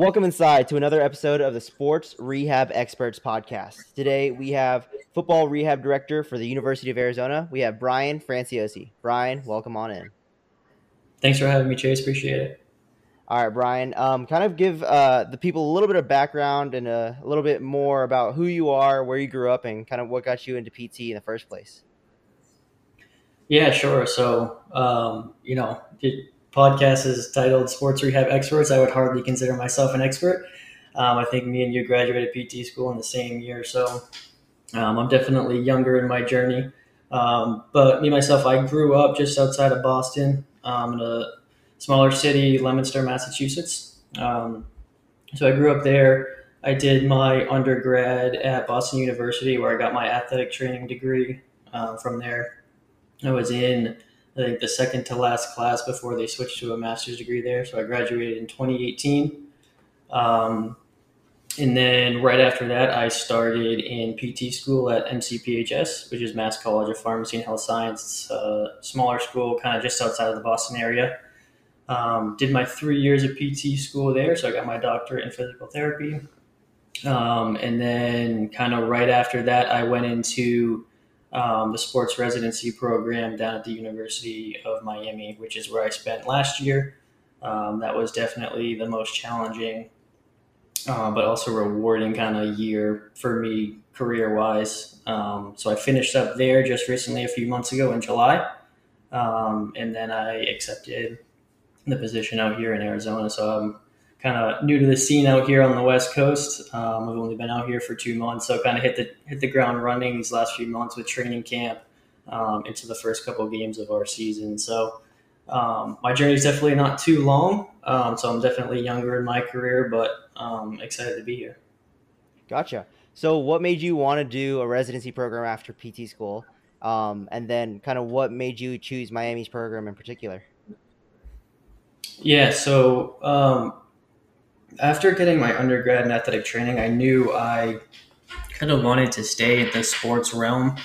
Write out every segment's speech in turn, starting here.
Welcome inside to another episode of the Sports Rehab Experts Podcast. Today we have football rehab director for the University of Arizona. We have Brian Franciosi. Brian, welcome on in. Thanks for having me, Chase. Appreciate it. All right, Brian. Um, kind of give uh, the people a little bit of background and a, a, little bit more about who you are, where you grew up, and kind of what got you into PT in the first place. Yeah, sure. So, um, you know, podcast is titled Sports Rehab Experts. I would hardly consider myself an expert. Um, I think me and you graduated PT school in the same year, so um, I'm definitely younger in my journey. Um, but me myself, I grew up just outside of Boston um, in a smaller city, Leominster, Massachusetts. Um, so I grew up there. I did my undergrad at Boston University, where I got my athletic training degree. Uh, from there, I was in I think the second to last class before they switched to a master's degree there. So I graduated in 2018. Um, and then right after that, I started in PT school at MCPHS, which is Mass College of Pharmacy and Health Science. A smaller school, kind of just outside of the Boston area. Um, did my three years of PT school there, so I got my doctorate in physical therapy. Um, and then, kind of right after that, I went into um, the sports residency program down at the University of Miami, which is where I spent last year. Um, that was definitely the most challenging, uh, but also rewarding kind of year for me career wise. Um, so I finished up there just recently, a few months ago in July. Um, and then I accepted the position out here in Arizona. So I'm kind of new to the scene out here on the West Coast. Um, I've only been out here for two months, so kind of hit the hit the ground running these last few months with training camp um, into the first couple of games of our season. So um, my journey is definitely not too long. Um, so I'm definitely younger in my career, but um, excited to be here. Gotcha. So what made you want to do a residency program after PT school? Um, and then kind of what made you choose Miami's program in particular? Yeah, so um, after getting my undergrad in athletic training, I knew I kind of wanted to stay in the sports realm.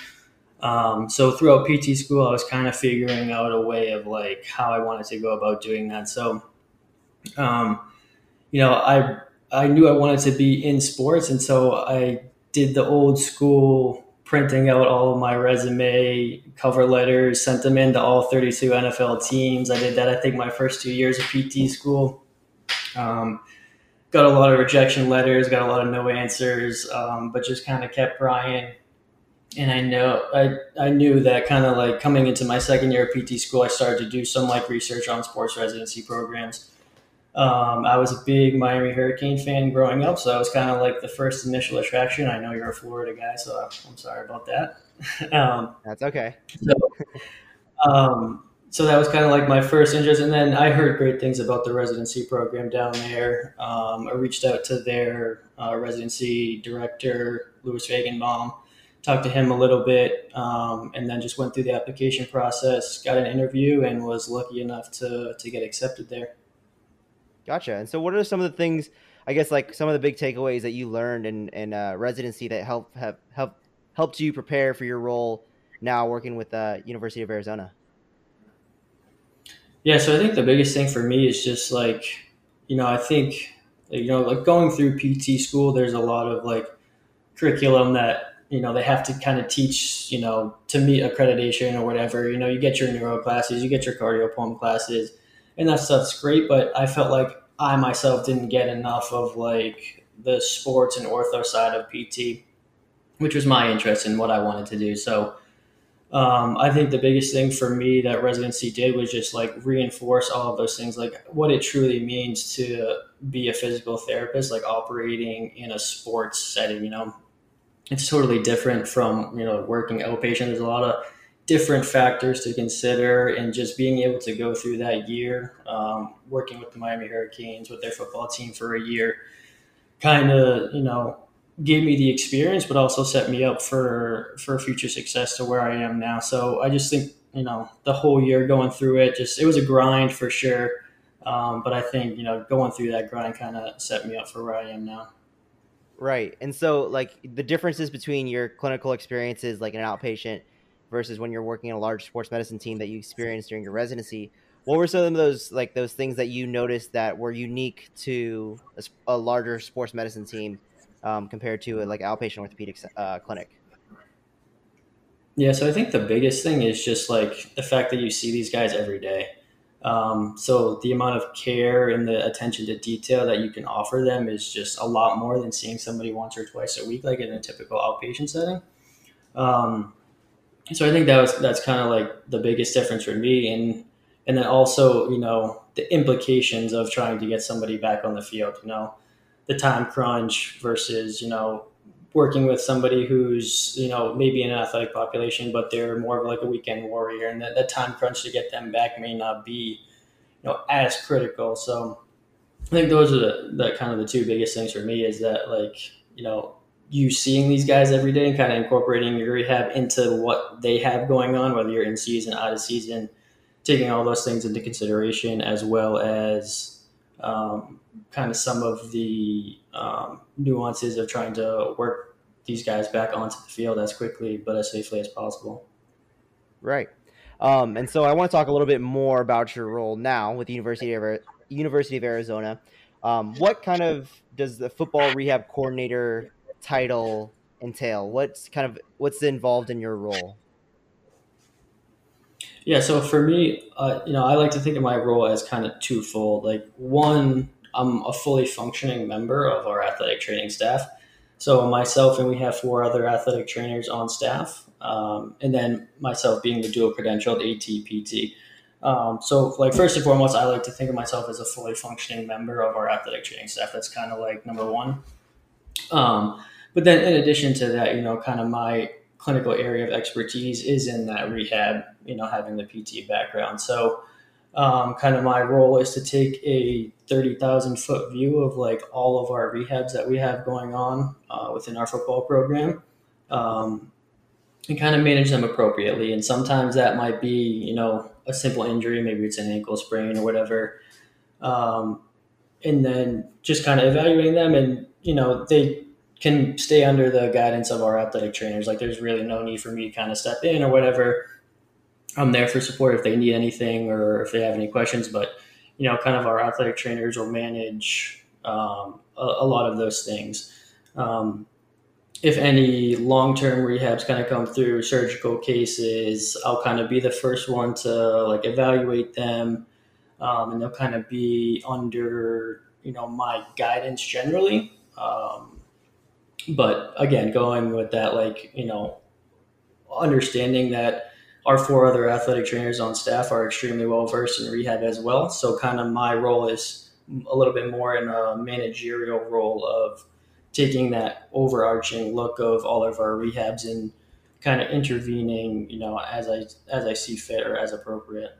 Um, so throughout PT school, I was kind of figuring out a way of like how I wanted to go about doing that. So, um, you know, I I knew I wanted to be in sports, and so I did the old school printing out all of my resume, cover letters, sent them in to all 32 NFL teams. I did that, I think, my first two years of PT school. Um, got a lot of rejection letters, got a lot of no answers, um, but just kind of kept trying. And I know I, I knew that kind of like coming into my second year of PT school, I started to do some like research on sports residency programs. Um, I was a big Miami Hurricane fan growing up, so that was kind of like the first initial attraction. I know you're a Florida guy, so I'm sorry about that. um, That's okay. So, um, so that was kind of like my first interest. And then I heard great things about the residency program down there. Um, I reached out to their uh, residency director, Louis Feigenbaum, talked to him a little bit, um, and then just went through the application process, got an interview, and was lucky enough to, to get accepted there. Gotcha. And so, what are some of the things, I guess, like some of the big takeaways that you learned in, in uh, residency that help have help helped you prepare for your role now working with the uh, University of Arizona? Yeah, so I think the biggest thing for me is just like, you know, I think, you know, like going through PT school, there's a lot of like curriculum that, you know, they have to kind of teach, you know, to meet accreditation or whatever. You know, you get your neuro classes, you get your cardio pump classes, and that stuff's great. But I felt like I myself didn't get enough of like the sports and ortho side of PT, which was my interest in what I wanted to do. So, um, I think the biggest thing for me that residency did was just like reinforce all of those things, like what it truly means to be a physical therapist, like operating in a sports setting. You know, it's totally different from you know working outpatient. There's a lot of different factors to consider and just being able to go through that year um, working with the miami hurricanes with their football team for a year kind of you know gave me the experience but also set me up for for future success to where i am now. So i just think you know the whole year going through it just it was a grind for sure. Um, but i think you know going through that grind kind of set me up for where i am now. Right. And so like the differences between your clinical experiences like an outpatient versus when you're working in a large sports medicine team that you experienced during your residency. What were some of those like those things that you noticed that were unique to a, a larger sports medicine team um, compared to like outpatient orthopedic uh, clinic? Yeah, so I think the biggest thing is just like the fact that you see these guys every day. Um, so the amount of care and the attention to detail that you can offer them is just a lot more than seeing somebody once or twice a week, like in a typical outpatient setting. Um, so I think that was that's kind of like the biggest difference for me, and and then also you know the implications of trying to get somebody back on the field. You know, the time crunch versus you know working with somebody who's you know maybe in an athletic population, but they're more of like a weekend warrior, and that, that time crunch to get them back may not be you know as critical. So I think those are the, the kind of the two biggest things for me is that like you know you seeing these guys every day and kind of incorporating your rehab into what they have going on, whether you're in season, out of season, taking all those things into consideration, as well as um, kind of some of the um, nuances of trying to work these guys back onto the field as quickly but as safely as possible. Right. Um, and so I want to talk a little bit more about your role now with the University of University of Arizona. Um, what kind of does the football rehab coordinator title entail? What's kind of what's involved in your role? Yeah, so for me, uh, you know, I like to think of my role as kind of twofold. Like one, I'm a fully functioning member of our athletic training staff. So myself and we have four other athletic trainers on staff, um, and then myself being the dual credentialed ATPT. Um, so, like first and foremost, I like to think of myself as a fully functioning member of our athletic training staff. That's kind of like number one. Um, but then, in addition to that, you know, kind of my clinical area of expertise is in that rehab, you know, having the PT background. So, um, kind of my role is to take a 30,000 foot view of like all of our rehabs that we have going on uh, within our football program um, and kind of manage them appropriately. And sometimes that might be, you know, a simple injury, maybe it's an ankle sprain or whatever. Um, and then just kind of evaluating them and, you know, they can stay under the guidance of our athletic trainers. Like there's really no need for me to kind of step in or whatever. I'm there for support if they need anything or if they have any questions. But you know, kind of our athletic trainers will manage um, a, a, lot of those things. Um, if any long-term rehabs kind of come through surgical cases, I'll kind of be the first one to like evaluate them, um, and they'll kind of be under you know my guidance generally. Um, but again, going with that, like, you know, understanding that our four other athletic trainers on staff are extremely well versed in rehab as well. So, kind of my role is a little bit more in a managerial role of taking that overarching look of all of our rehabs and kind of intervening, you know, as I as I see fit or as appropriate.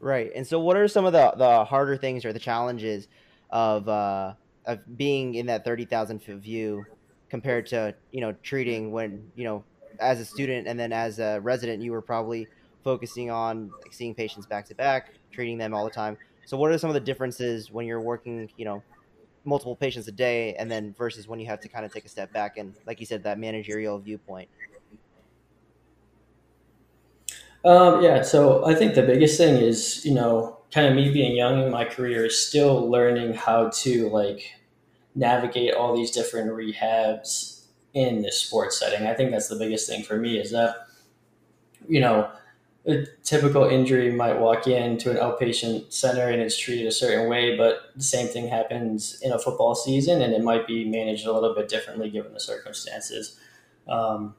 Right. And so, what are some of the the harder things or the challenges of uh, of being in that thirty thousand foot view compared to you know treating when you know as a student and then as a resident you were probably focusing on like, seeing patients back to back treating them all the time. So what are some of the differences when you're working you know multiple patients a day and then versus when you have to kind of take a step back and like you said that managerial viewpoint? Um, yeah so i think the biggest thing is you know kind of me being young in my career is still learning how to like navigate all these different rehabs in this sports setting. I think that's the biggest thing for me is that, you know, a typical injury might walk into an outpatient center and it's treated a certain way, but the same thing happens in a football season and it might be managed a little bit differently given the circumstances. Um,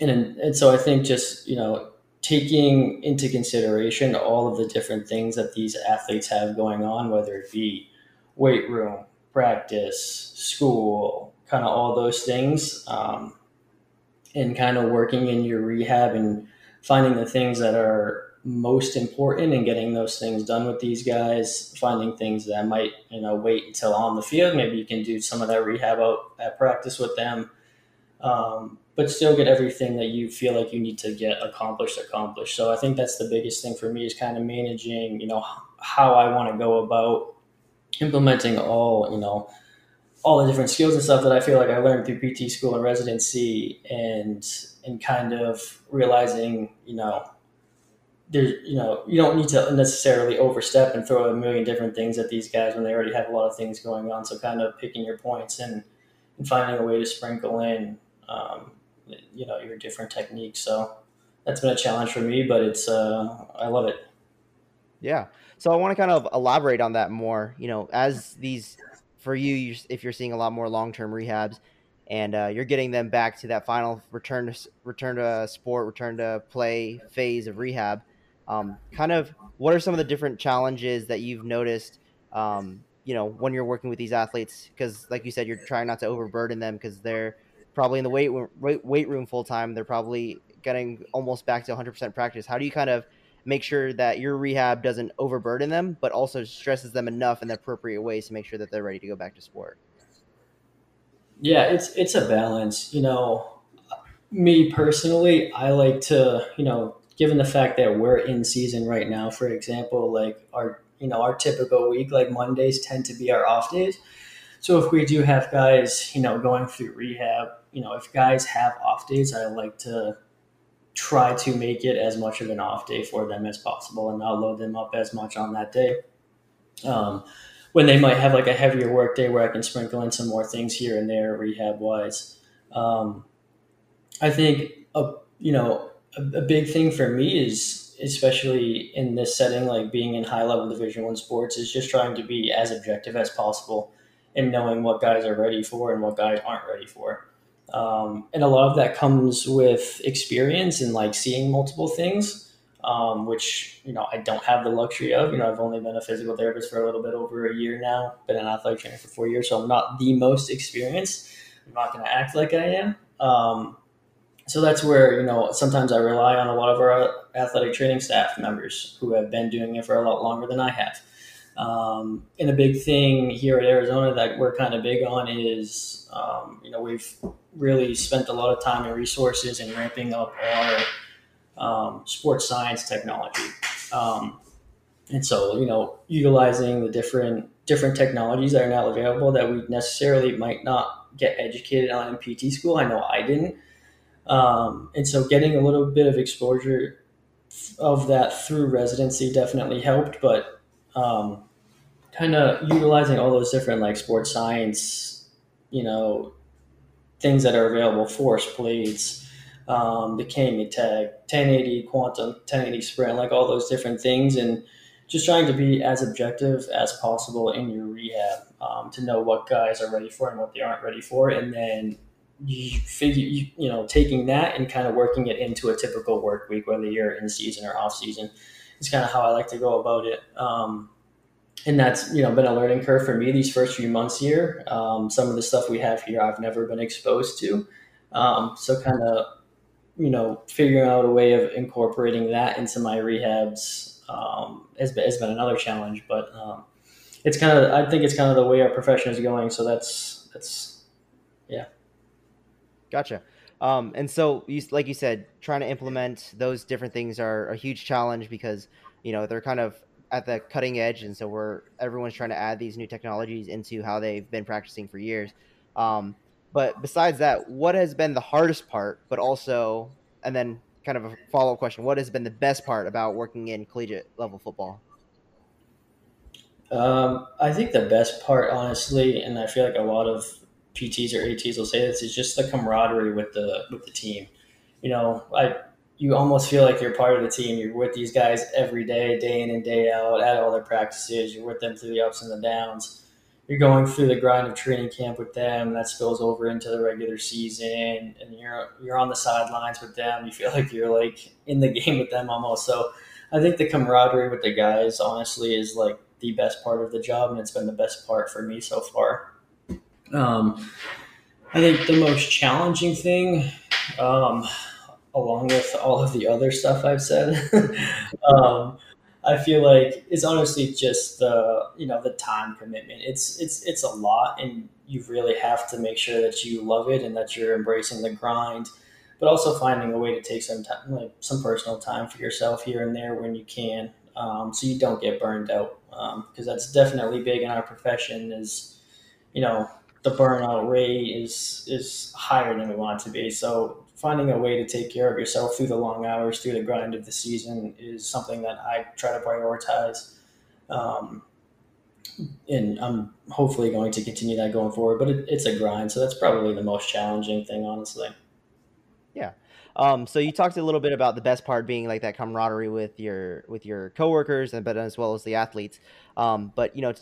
and, and so I think just, you know, taking into consideration all of the different things that these athletes have going on, whether it be weight room, practice, school, kind of all those things, um, and kind of working in your rehab and finding the things that are most important and getting those things done with these guys, finding things that might, you know, wait until on the field. Maybe you can do some of that rehab out at practice with them. Um, but still get everything that you feel like you need to get accomplished accomplished. So I think that's the biggest thing for me is kind of managing, you know, how I want to go about implementing all, you know, all the different skills and stuff that I feel like I learned through PT school and residency and and kind of realizing, you know, there's you know, you don't need to necessarily overstep and throw a million different things at these guys when they already have a lot of things going on. So kind of picking your points and, and finding a way to sprinkle in um, you know, your different techniques. So that's been a challenge for me, but it's uh I love it. Yeah. So I want to kind of elaborate on that more. You know, as these for you, you if you're seeing a lot more long term rehabs, and uh, you're getting them back to that final return to return to sport, return to play phase of rehab. Um, kind of, what are some of the different challenges that you've noticed? Um, you know, when you're working with these athletes, because like you said, you're trying not to overburden them because they're probably in the weight weight, weight room full time. They're probably getting almost back to 100% practice. How do you kind of make sure that your rehab doesn't overburden them, but also stresses them enough in the appropriate ways to make sure that they're ready to go back to sport? Yeah, it's it's a balance. You know, me personally, I like to, you know, given the fact that we're in season right now, for example, like our you know our typical week, like Mondays tend to be our off days. So if we do have guys, you know, going through rehab, you know, if guys have off days, I like to try to make it as much of an off day for them as possible and not load them up as much on that day. Um, when they might have like a heavier work day where I can sprinkle in some more things here and there rehab wise. Um, I think a you know a, a, big thing for me is especially in this setting like being in high level division one sports is just trying to be as objective as possible and knowing what guys are ready for and what guys aren't ready for. Um, and a lot of that comes with experience and like seeing multiple things, um, which you know I don't have the luxury of. You know, I've only been a physical therapist for a little bit over a year now, been an athletic trainer for four years, so I'm not the most experienced. I'm not going to act like I am. Um, so that's where you know sometimes I rely on a lot of our athletic training staff members who have been doing it for a lot longer than I have. Um, and a big thing here at Arizona that we're kind of big on is, um, you know, we've really spent a lot of time and resources in ramping up our um, sports science technology. Um, and so, you know, utilizing the different different technologies that are now available that we necessarily might not get educated on in PT school. I know I didn't. Um, and so getting a little bit of exposure of that through residency definitely helped, but um, kind of utilizing all those different like sports science, you know, things that are available, force plates, um, the KME tag, 1080 quantum, 1080 sprint, like all those different things, and just trying to be as objective as possible in your rehab um, to know what guys are ready for and what they aren't ready for, and then you figure you, you know taking that and kind of working it into a typical work week, whether you're in season or off season, is kind of how I like to go about it. Um, and that's you know been a learning curve for me these first few months here. Um, some of the stuff we have here I've never been exposed to, um, so kind of you know figuring out a way of incorporating that into my rehabs um, has, been, has been another challenge. But um, it's kind of I think it's kind of the way our profession is going. So that's that's yeah. Gotcha. Um, and so, you, like you said, trying to implement those different things are a huge challenge because you know they're kind of at the cutting edge, and so we're everyone's trying to add these new technologies into how they've been practicing for years. Um, but besides that, what has been the hardest part? But also, and then kind of a follow up question: What has been the best part about working in collegiate level football? Um, I think the best part, honestly, and I feel like a lot of PTs or ATs will say this, is just the camaraderie with the with the team. You know, I you almost feel like you're part of the team. You're with these guys every day, day in and day out, at all their practices. You're with them through the ups and the downs. You're going through the grind of training camp with them. That spills over into the regular season, and you're you're on the sidelines with them. You feel like you're like in the game with them almost. So, I think the camaraderie with the guys, honestly, is like the best part of the job, and it's been the best part for me so far. Um, I think the most challenging thing. Um, along with all of the other stuff I've said, um, I feel like it's honestly just the you know the time commitment. It's it's it's a lot, and you really have to make sure that you love it and that you're embracing the grind, but also finding a way to take some time, like some personal time for yourself here and there when you can, um, so you don't get burned out. Because um, that's definitely big in our profession. Is you know the burnout rate is is higher than we want it to be. So finding a way to take care of yourself through the long hours, through the grind of the season, is something that I try to prioritize. Um, and I'm hopefully going to continue that going forward. But it, it's a grind, so that's probably the most challenging thing, honestly. Yeah. Um, so you talked a little bit about the best part being like that camaraderie with your with your coworkers and but as well as the athletes. Um, but you know,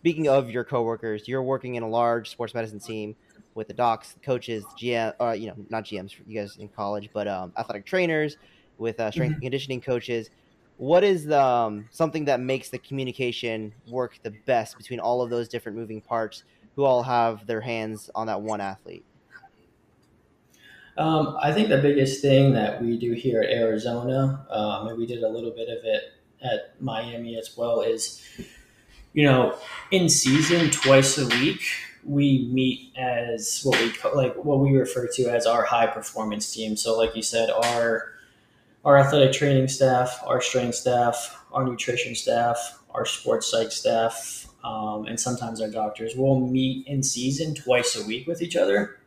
speaking of your coworkers, you're working in a large sports medicine team with the docs, the coaches, GM, uh, you know, not GMs, you guys in college, but um, athletic trainers, with uh, strength mm-hmm. and conditioning coaches. What is the, um, something that makes the communication work the best between all of those different moving parts who all have their hands on that one athlete? Um, I think the biggest thing that we do here at Arizona, um, and we did a little bit of it at Miami as well, is you know, in season twice a week, we meet as what we like what we refer to as our high performance team. So, like you said, our our athletic training staff, our strength staff, our nutrition staff, our sports psych staff, um, and sometimes our doctors will meet in season twice a week with each other,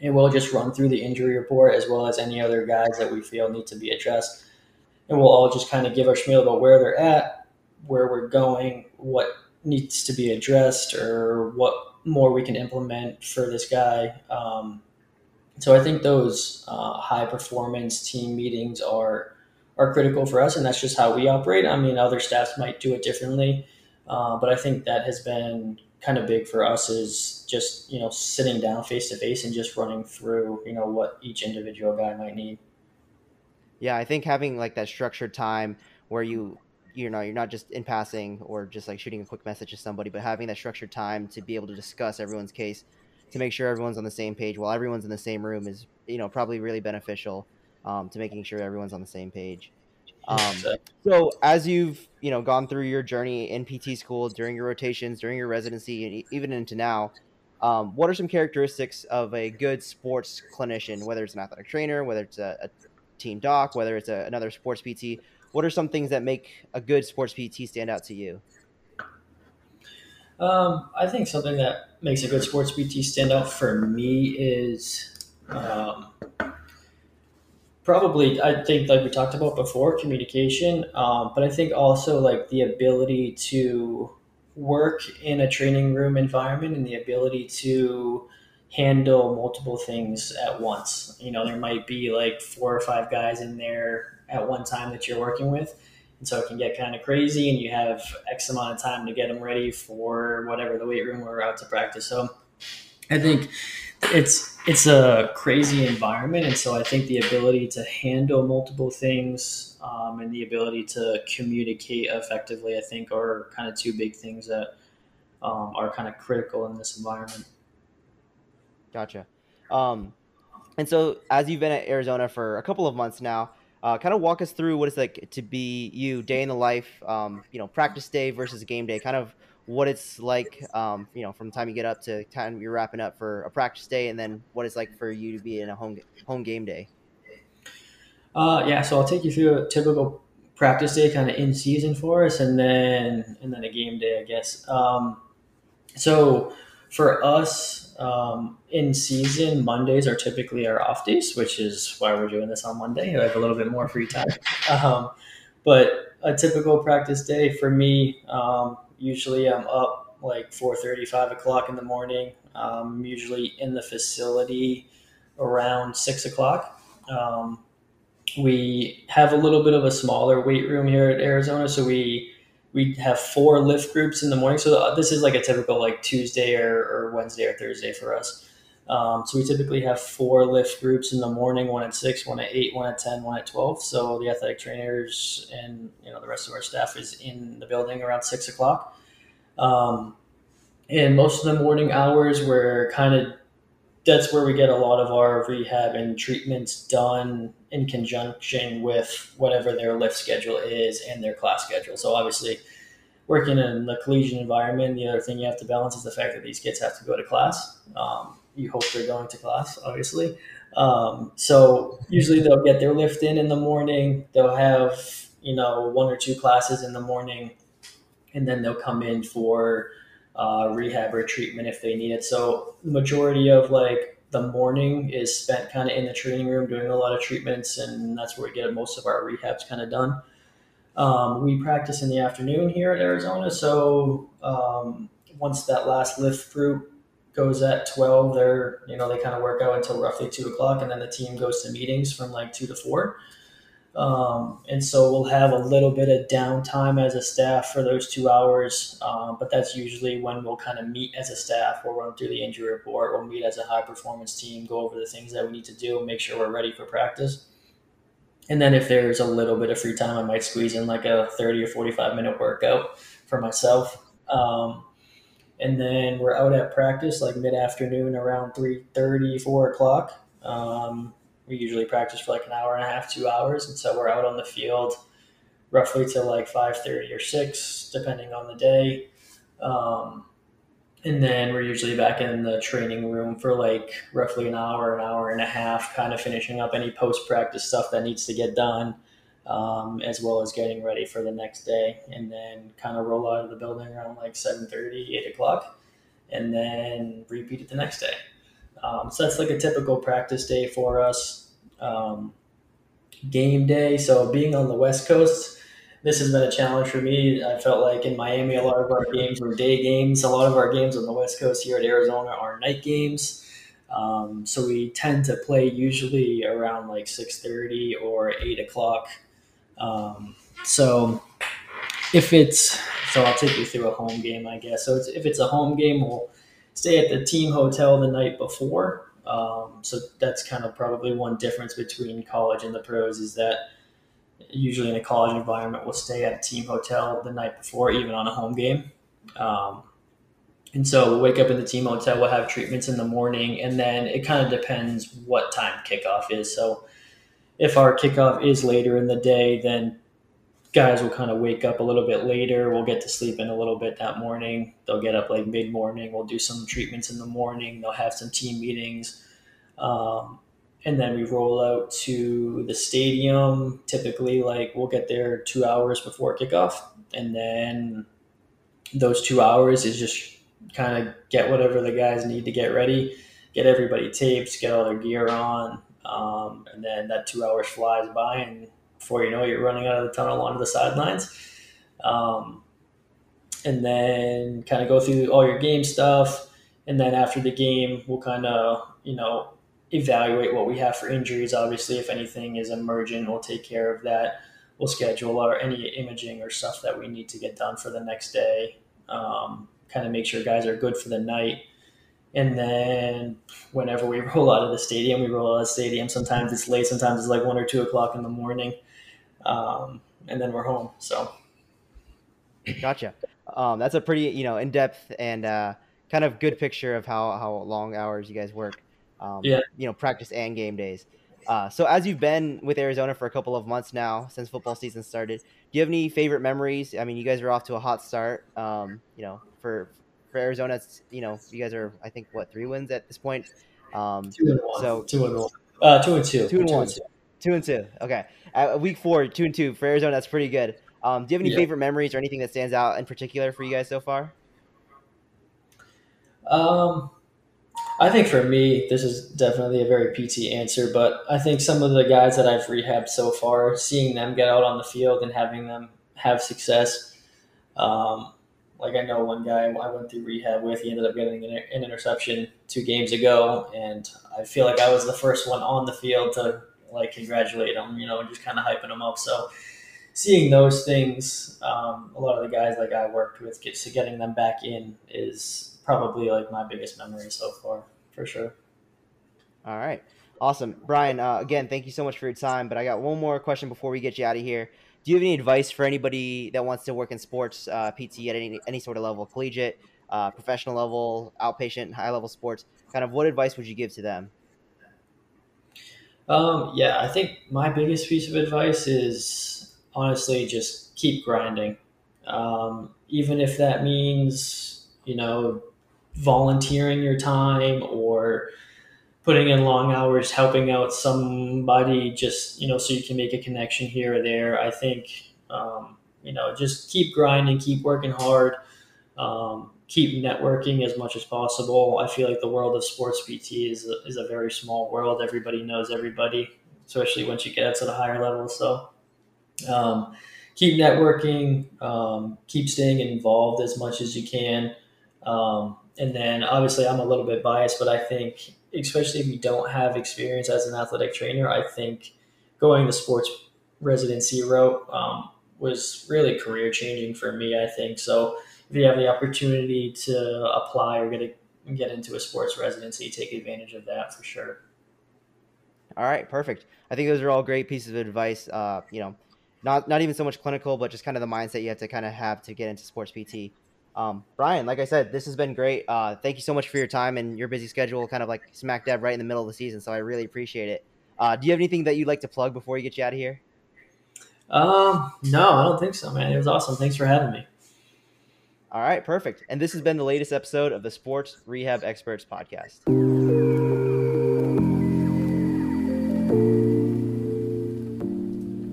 and we'll just run through the injury report as well as any other guys that we feel need to be addressed, and we'll all just kind of give our spiel about where they're at, where we're going, what needs to be addressed, or what more we can implement for this guy. Um, so I think those uh, high performance team meetings are are critical for us, and that's just how we operate. I mean, other staffs might do it differently, uh, but I think that has been kind of big for us is just you know sitting down face to face and just running through you know what each individual guy might need. Yeah, I think having like that structured time where you you know you're not just in passing or just like shooting a quick message to somebody but having that structured time to be able to discuss everyone's case to make sure everyone's on the same page while everyone's in the same room is you know probably really beneficial um, to making sure everyone's on the same page. Um, so as you've you know gone through your journey in pt school during your rotations during your residency and even into now um, what are some characteristics of a good sports clinician whether it's an athletic trainer whether it's a, a team doc whether it's a, another sports pt what are some things that make a good sports PT stand out to you? Um, I think something that makes a good sports PT stand out for me is um, probably I think like we talked about before communication, um, but I think also like the ability to work in a training room environment and the ability to handle multiple things at once. You know, there might be like four or five guys in there at one time that you're working with. And so it can get kind of crazy, and you have X amount of time to get them ready for whatever the weight room we're out to practice. So I think it's it's a crazy environment, and so I think the ability to handle multiple things um, and the ability to communicate effectively, I think, are kind of two big things that um, are kind of critical in this environment. Gotcha. Um, and so, as you've been at Arizona for a couple of months now, uh, kind of walk us through what it's like to be you day in the life, um, you know, practice day versus game day. Kind of what it's like, um, you know, from the time you get up to time you're wrapping up for a practice day, and then what it's like for you to be in a home home game day. Uh, yeah, so I'll take you through a typical practice day, kind of in season for us, and then and then a game day, I guess. Um, so for us, um, in season, Mondays are typically our off days, which is why we're doing this on Monday. I have a little bit more free time. Um, but a typical practice day for me, um, usually I'm up like 4.30, 5 o'clock in the morning. I'm usually in the facility around 6 o'clock. Um, we have a little bit of a smaller weight room here at Arizona, so we we have four lift groups in the morning. So uh, this is like a typical like Tuesday or, or Wednesday or Thursday for us. Um, so we typically have four lift groups in the morning, one at six, one at eight, one at 10, one at 12. So the athletic trainers and, you know, the rest of our staff is in the building around six o'clock. Um, and most of the morning hours, we're kind of that's where we get a lot of our rehab and treatments done in conjunction with whatever their lift schedule is and their class schedule. So obviously, working in the collegiate environment, the other thing you have to balance is the fact that these kids have to go to class. Um, you hope they're going to class, obviously. Um, so usually they'll get their lift in in the morning. They'll have you know one or two classes in the morning, and then they'll come in for uh, rehab or treatment if they need it. So the majority of like the morning is spent kind of in the training room doing a lot of treatments, and that's where we get most of our rehabs kind of done. Um, we practice in the afternoon here at Arizona, so um, once that last lift group goes at 12 they're you know they kind of work out until roughly 2 o'clock and then the team goes to meetings from like 2 to 4 um, and so we'll have a little bit of downtime as a staff for those two hours. Um, but that's usually when we'll kind of meet as a staff. We'll run through the injury report. We'll meet as a high performance team go over the things that we need to do make sure we're ready for practice. And then if there's a little bit of free time i might squeeze in like a 30 or 45 minute workout for myself. Um, and then we're out at practice like mid-afternoon around 3.30 4 o'clock. Um, we usually practice for like an hour and a half two hours and so we're out on the field roughly till like 5.30 or 6 depending on the day. Um, and then we're usually back in the training room for like roughly an hour an hour and a half kind of finishing up any post-practice stuff that needs to get done um, as well as getting ready for the next day. And then kind of roll out of the building around like 7.30 8 o'clock and then repeat it the next day um, so that's like a typical practice day for us um, game day. So being on the west coast this has been a challenge for me. I felt like in miami a lot of our games were day games. A lot of our games on the west coast here at arizona are night games. Um, so we tend to play usually around like 6.30 or 8 o'clock. Um, so if it's so, I'll take you through a home game, I guess. So if it's a home game, we'll stay at the team hotel the night before. Um, so that's kind of probably one difference between college and the pros is that usually in a college environment, we'll stay at a team hotel the night before, even on a home game. Um, and so we'll wake up in the team hotel, we'll have treatments in the morning, and then it kind of depends what time kickoff is. So if our kickoff is later in the day, then guys will kind of wake up a little bit later. We'll get to sleep in a little bit that morning. They'll get up like mid morning. We'll do some treatments in the morning. They'll have some team meetings. Um, and then we roll out to the stadium. Typically, like we'll get there two hours before kickoff. And then those two hours is just kind of get whatever the guys need to get ready, get everybody taped, get all their gear on, um, and then that two hours flies by, and before you know it, you're running out of the tunnel onto the sidelines. Um, and then kind of go through all your game stuff. And then after the game, we'll kind of, you know, evaluate what we have for injuries. Obviously, if anything is emergent, we'll take care of that. We'll schedule our any imaging or stuff that we need to get done for the next day. Um, kind of make sure guys are good for the night. And then whenever we roll out of the stadium, we roll out of the stadium. Sometimes it's late, sometimes it's like one or two o'clock in the morning. Um, and then we're home. So, gotcha. Um, that's a pretty, you know, in depth and uh, kind of good picture of how, how long hours you guys work. Um, yeah. You know, practice and game days. Uh, so as you've been with Arizona for a couple of months now since football season started, do you have any favorite memories? I mean, you guys are off to a hot start. Um, you know, for for Arizona, it's, you know, you guys are, I think, what three wins at this point. Um, two and one. So two and one. Uh, two and two. Two and two one. And two. Two and two. Okay. At week four, two and two for Arizona. That's pretty good. Um, do you have any yeah. favorite memories or anything that stands out in particular for you guys so far? Um, I think for me, this is definitely a very PT answer, but I think some of the guys that I've rehabbed so far, seeing them get out on the field and having them have success, um, like I know one guy I went through rehab with, he ended up getting an, an interception two games ago, and I feel like I was the first one on the field to like congratulate them, you know, just kind of hyping them up. So seeing those things, um, a lot of the guys like I worked with, get, so getting them back in is probably like my biggest memory so far, for sure. All right. Awesome. Brian, uh, again, thank you so much for your time. But I got one more question before we get you out of here. Do you have any advice for anybody that wants to work in sports, uh, PT at any, any sort of level, collegiate, uh, professional level, outpatient, high level sports. Kind of what advice would you give to them? Um, yeah, I think my biggest piece of advice is honestly just keep grinding. Um, even if that means, you know, volunteering your time or putting in long hours helping out somebody just, you know, so you can make a connection here or there. I think, um, you know, just keep grinding, keep working hard. Um, keep networking as much as possible. I feel like the world of sports PT is a, is a very small world. Everybody knows everybody, especially once you get up to the higher levels. So um, keep networking, um, keep staying involved as much as you can. Um, and then obviously I'm a little bit biased, but I think especially if you don't have experience as an athletic trainer, I think going the sports residency route um, was really career changing for me. I think so if you have the opportunity to apply or get a, get into a sports residency, take advantage of that for sure. All right, perfect. I think those are all great pieces of advice. Uh, you know, not not even so much clinical, but just kind of the mindset you have to kind of have to get into sports PT. Um, Brian, like I said, this has been great. Uh, thank you so much for your time and your busy schedule, kind of like smack dab right in the middle of the season. So I really appreciate it. Uh, do you have anything that you'd like to plug before you get you out of here? Um, no, I don't think so, man. It was awesome. Thanks for having me. All right, perfect. And this has been the latest episode of the Sports Rehab Experts podcast.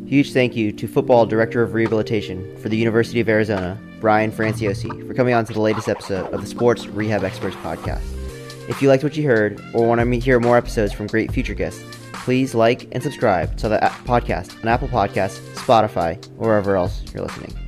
Huge thank you to Football Director of Rehabilitation for the University of Arizona, Brian Franciosi, for coming on to the latest episode of the Sports Rehab Experts podcast. If you liked what you heard or want to hear more episodes from great future guests, please like and subscribe to the podcast on Apple Podcasts, Spotify, or wherever else you're listening.